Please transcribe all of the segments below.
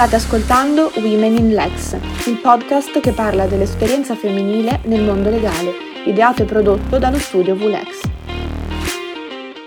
State ascoltando Women in Lex, il podcast che parla dell'esperienza femminile nel mondo legale, ideato e prodotto dallo studio VLEX.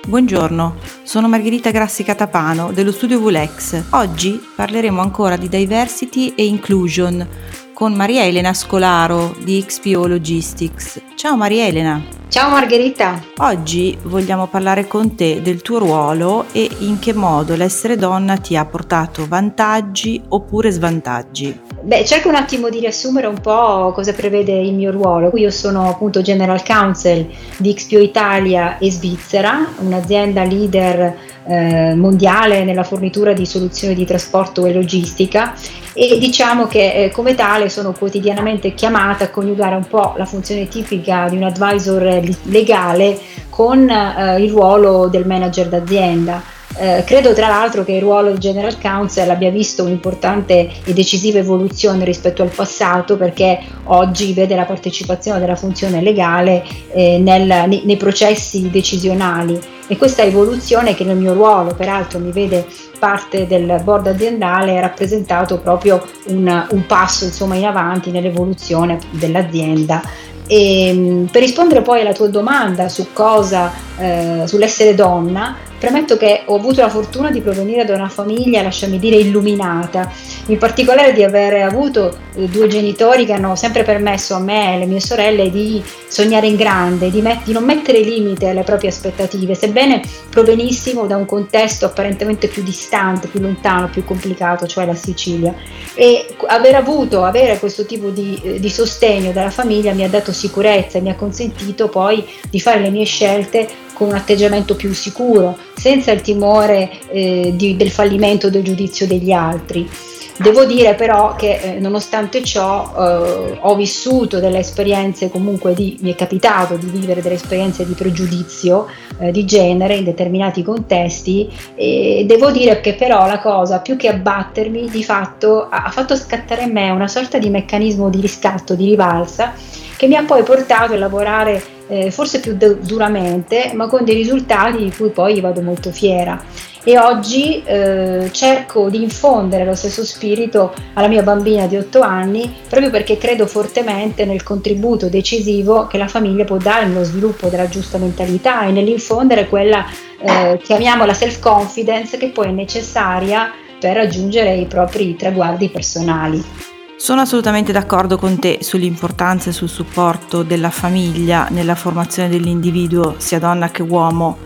Buongiorno, sono Margherita Grassi Catapano dello studio VLEX. Oggi parleremo ancora di diversity e inclusion con Maria Elena Scolaro di XPO Logistics. Ciao Maria Elena. Ciao Margherita. Oggi vogliamo parlare con te del tuo ruolo e in che modo l'essere donna ti ha portato vantaggi oppure svantaggi. Beh, cerco un attimo di riassumere un po' cosa prevede il mio ruolo. Io sono appunto General Counsel di XPO Italia e Svizzera, un'azienda leader eh, mondiale nella fornitura di soluzioni di trasporto e logistica e diciamo che eh, come tale sono quotidianamente chiamata a coniugare un po' la funzione tipica di un advisor legale con eh, il ruolo del manager d'azienda. Eh, credo tra l'altro che il ruolo del General Counsel abbia visto un'importante e decisiva evoluzione rispetto al passato perché oggi vede la partecipazione della funzione legale eh, nel, nei, nei, processi decisionali. E questa evoluzione che nel mio ruolo peraltro mi vede parte del board aziendale ha rappresentato proprio un, un passo insomma, in avanti nell'evoluzione dell'azienda. E, ehm, per rispondere poi alla tua domanda su cosa, eh, sull'essere donna, Premetto che ho avuto la fortuna di provenire da una famiglia, lasciami dire, illuminata, in particolare di aver avuto eh, due genitori che hanno sempre permesso a me e alle mie sorelle di sognare in grande, di, met- di non mettere limite alle proprie aspettative, sebbene provenissimo da un contesto apparentemente più distante, più lontano, più complicato, cioè la Sicilia. E aver avuto, avere questo tipo di, eh, di sostegno dalla famiglia mi ha dato sicurezza e mi ha consentito poi di fare le mie scelte con un atteggiamento più sicuro, senza il timore eh, di, del fallimento del giudizio degli altri. Devo dire però che eh, nonostante ciò eh, ho vissuto delle esperienze comunque di, mi è capitato di vivere delle esperienze di pregiudizio eh, di genere in determinati contesti e devo dire che però la cosa più che abbattermi di fatto ha, ha fatto scattare in me una sorta di meccanismo di riscatto, di rivalsa che mi ha poi portato a lavorare eh, forse più de- duramente, ma con dei risultati di cui poi vado molto fiera. E oggi eh, cerco di infondere lo stesso spirito alla mia bambina di 8 anni, proprio perché credo fortemente nel contributo decisivo che la famiglia può dare nello sviluppo della giusta mentalità e nell'infondere quella, eh, chiamiamola self-confidence, che poi è necessaria per raggiungere i propri traguardi personali. Sono assolutamente d'accordo con te sull'importanza e sul supporto della famiglia nella formazione dell'individuo, sia donna che uomo,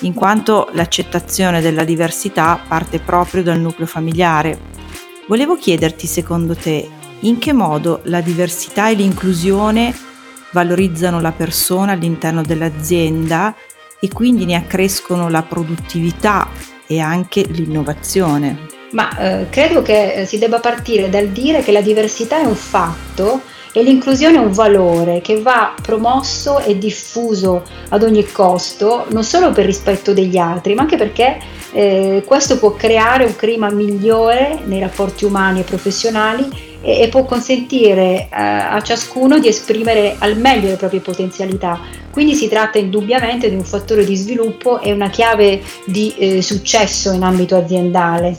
in quanto l'accettazione della diversità parte proprio dal nucleo familiare. Volevo chiederti, secondo te, in che modo la diversità e l'inclusione valorizzano la persona all'interno dell'azienda e quindi ne accrescono la produttività e anche l'innovazione ma eh, credo che eh, si debba partire dal dire che la diversità è un fatto e l'inclusione è un valore che va promosso e diffuso ad ogni costo, non solo per rispetto degli altri, ma anche perché eh, questo può creare un clima migliore nei rapporti umani e professionali e, e può consentire eh, a ciascuno di esprimere al meglio le proprie potenzialità. Quindi si tratta indubbiamente di un fattore di sviluppo e una chiave di eh, successo in ambito aziendale.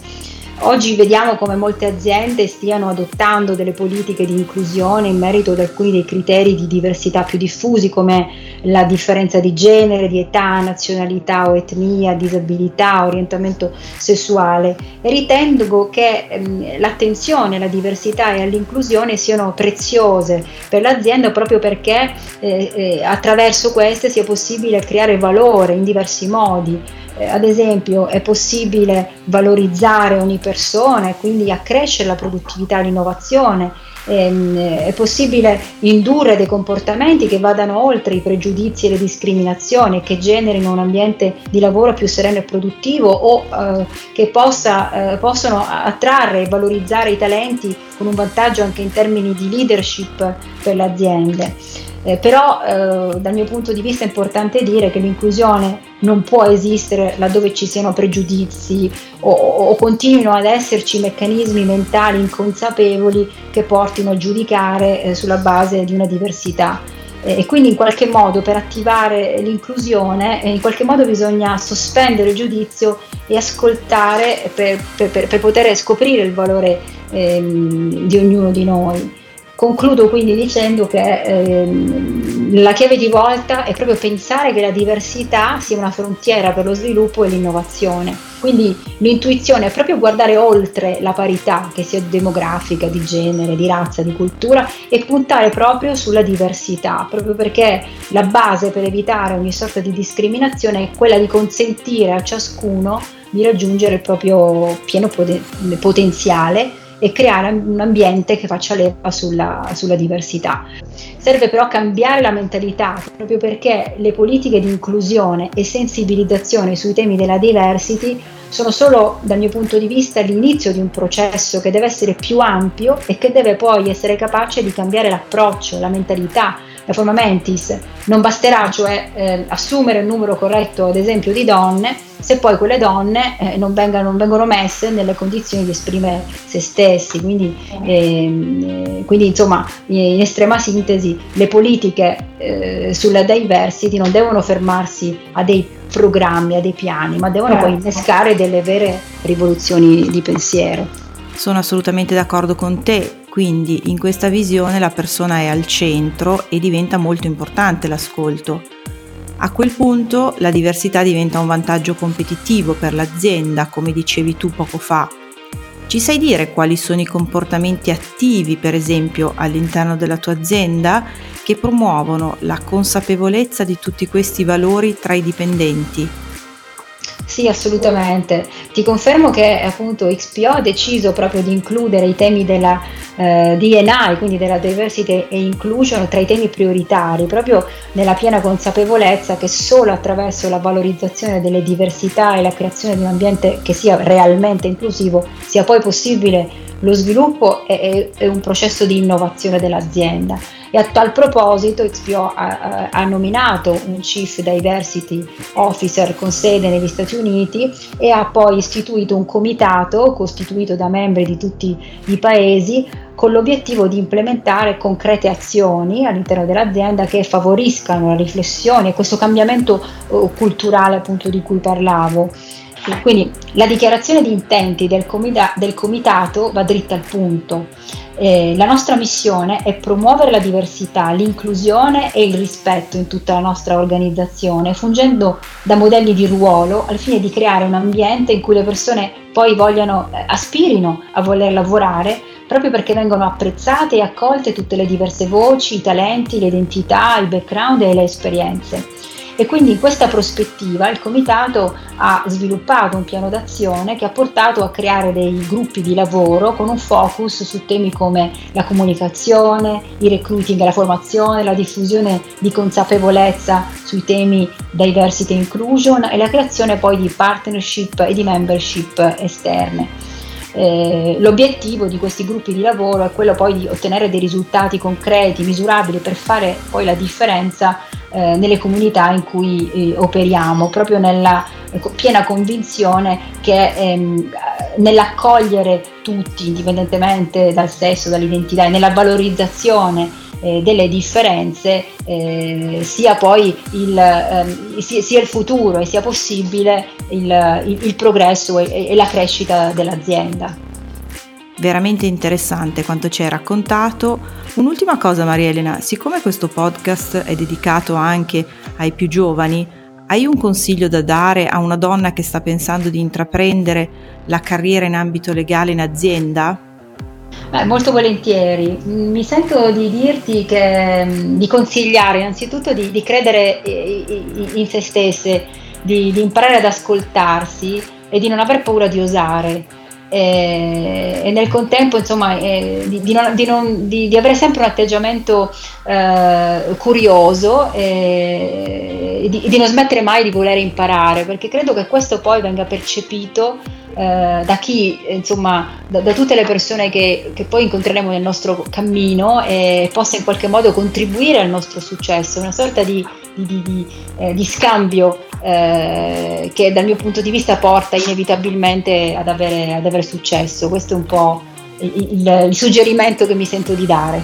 Oggi vediamo come molte aziende stiano adottando delle politiche di inclusione in merito ad alcuni dei criteri di diversità più diffusi come la differenza di genere, di età, nazionalità o etnia, disabilità, orientamento sessuale. E ritengo che ehm, l'attenzione alla diversità e all'inclusione siano preziose per l'azienda proprio perché eh, eh, attraverso queste sia possibile creare valore in diversi modi. Eh, ad esempio è possibile valorizzare ogni persona e quindi accrescere la produttività e l'innovazione, ehm, è possibile indurre dei comportamenti che vadano oltre i pregiudizi e le discriminazioni che generino un ambiente di lavoro più sereno e produttivo o eh, che possa, eh, possono attrarre e valorizzare i talenti con un vantaggio anche in termini di leadership per le aziende. Eh, però eh, dal mio punto di vista è importante dire che l'inclusione non può esistere laddove ci siano pregiudizi o, o, continuino ad esserci meccanismi mentali inconsapevoli che portino a giudicare eh, sulla base di una diversità. e quindi in qualche modo per attivare l'inclusione in qualche modo bisogna sospendere il giudizio e ascoltare per, per, per poter scoprire il valore ehm, di ognuno di noi. Concludo quindi dicendo che ehm, la chiave di volta è proprio pensare che la diversità sia una frontiera per lo sviluppo e l'innovazione. Quindi l'intuizione è proprio guardare oltre la parità, che sia demografica, di genere, di razza, di cultura, e puntare proprio sulla diversità, proprio perché la base per evitare ogni sorta di discriminazione è quella di consentire a ciascuno di raggiungere il proprio pieno potenziale e creare un ambiente che faccia leva sulla, sulla diversità. Serve però cambiare la mentalità, proprio perché le politiche di inclusione e sensibilizzazione sui temi della diversity sono solo, dal mio punto di vista, l'inizio di un processo che deve essere più ampio e che deve poi essere capace di cambiare l'approccio, la mentalità, la forma mentis. Non basterà cioè eh, assumere il numero corretto, ad esempio, di donne, se poi quelle donne eh, non, vengano, non, vengono messe nelle condizioni di esprimere se stessi. Quindi, eh, quindi insomma, in estrema sintesi, le politiche eh, sulla diversity non devono fermarsi a dei programmi, a dei piani, ma devono poi certo. innescare delle vere rivoluzioni di pensiero. Sono assolutamente d'accordo con te, quindi in questa visione la persona è al centro e diventa molto importante l'ascolto. A quel punto la diversità diventa un vantaggio competitivo per l'azienda, come dicevi tu poco fa. Ci sai dire quali sono i comportamenti attivi, per esempio, all'interno della tua azienda che promuovono la consapevolezza di tutti questi valori tra i dipendenti? Sì, assolutamente. Ti confermo che appunto XPO ha deciso proprio di includere i temi della eh, DNI, quindi della diversity e inclusion, tra i temi prioritari, proprio nella piena consapevolezza che solo attraverso la valorizzazione delle diversità e la creazione di un ambiente che sia realmente inclusivo sia poi possibile lo sviluppo e, e un processo di innovazione dell'azienda. E a tal proposito XPO ha, ha, nominato un Chief Diversity Officer con sede negli Stati Uniti e ha poi istituito un comitato costituito da membri di tutti i paesi con l'obiettivo di implementare concrete azioni all'interno dell'azienda che favoriscano la riflessione e questo cambiamento uh, culturale appunto di cui parlavo. Quindi la dichiarazione di intenti del, comita- del comitato va dritta al punto. Eh, la nostra missione è promuovere la diversità, l'inclusione e il rispetto in tutta la nostra organizzazione, fungendo da modelli di ruolo al fine di creare un ambiente in cui le persone poi vogliano, eh, aspirino a voler lavorare proprio perché vengono apprezzate e accolte tutte le diverse voci, i talenti, le identità, il background e le esperienze. E quindi in questa prospettiva il Comitato ha sviluppato un piano d'azione che ha portato a creare dei gruppi di lavoro con un focus su temi come la comunicazione, il recruiting, la formazione, la diffusione di consapevolezza sui temi diversity inclusion e la creazione poi di partnership e di membership esterne. Eh, l'obiettivo di questi gruppi di lavoro è quello poi di ottenere dei risultati concreti, misurabili per fare poi la differenza eh, nelle comunità in cui eh, operiamo, proprio nella ecco, piena convinzione che ehm, nell'accogliere tutti, indipendentemente dal sesso, dall'identità, e nella valorizzazione eh, delle differenze eh, sia poi il, ehm, sia, sia, il futuro e sia possibile il, il, il progresso e, e la crescita dell'azienda. Veramente interessante quanto ci hai raccontato. Un'ultima cosa Maria Elena, siccome questo podcast è dedicato anche ai più giovani, hai un consiglio da dare a una donna che sta pensando di intraprendere la carriera in ambito legale in azienda? Beh, molto volentieri. Mi sento di dirti che, di consigliare innanzitutto di, di credere in se stesse, di, di imparare ad ascoltarsi e di non aver paura di osare e, e nel contempo insomma eh, di, di, non, non, avere sempre un atteggiamento eh, curioso e di, non smettere mai di voler imparare perché credo che questo poi venga percepito eh, da chi, insomma, da, da, tutte le persone che, che, poi incontreremo nel nostro cammino e possa in qualche modo contribuire al nostro successo, una sorta di, di, di, eh, di scambio eh, che dal mio punto di vista porta inevitabilmente ad avere, ad avere successo. Questo è un po' il, il, il suggerimento che mi sento di dare.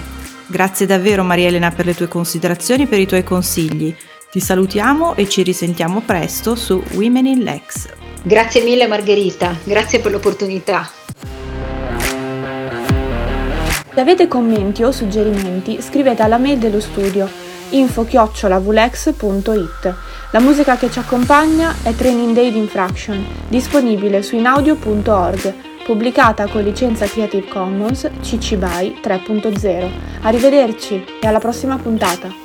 Grazie davvero Maria Elena per le tue considerazioni e per i tuoi consigli. Ti salutiamo e ci risentiamo presto su Women in Lex. Grazie mille Margherita, grazie per l'opportunità. Se avete commenti o suggerimenti scrivete alla mail dello studio info-vulex.it La musica che ci accompagna è Training Day Infraction, disponibile su inaudio.org, pubblicata con licenza Creative Commons CC BY 3.0. Arrivederci e alla prossima puntata!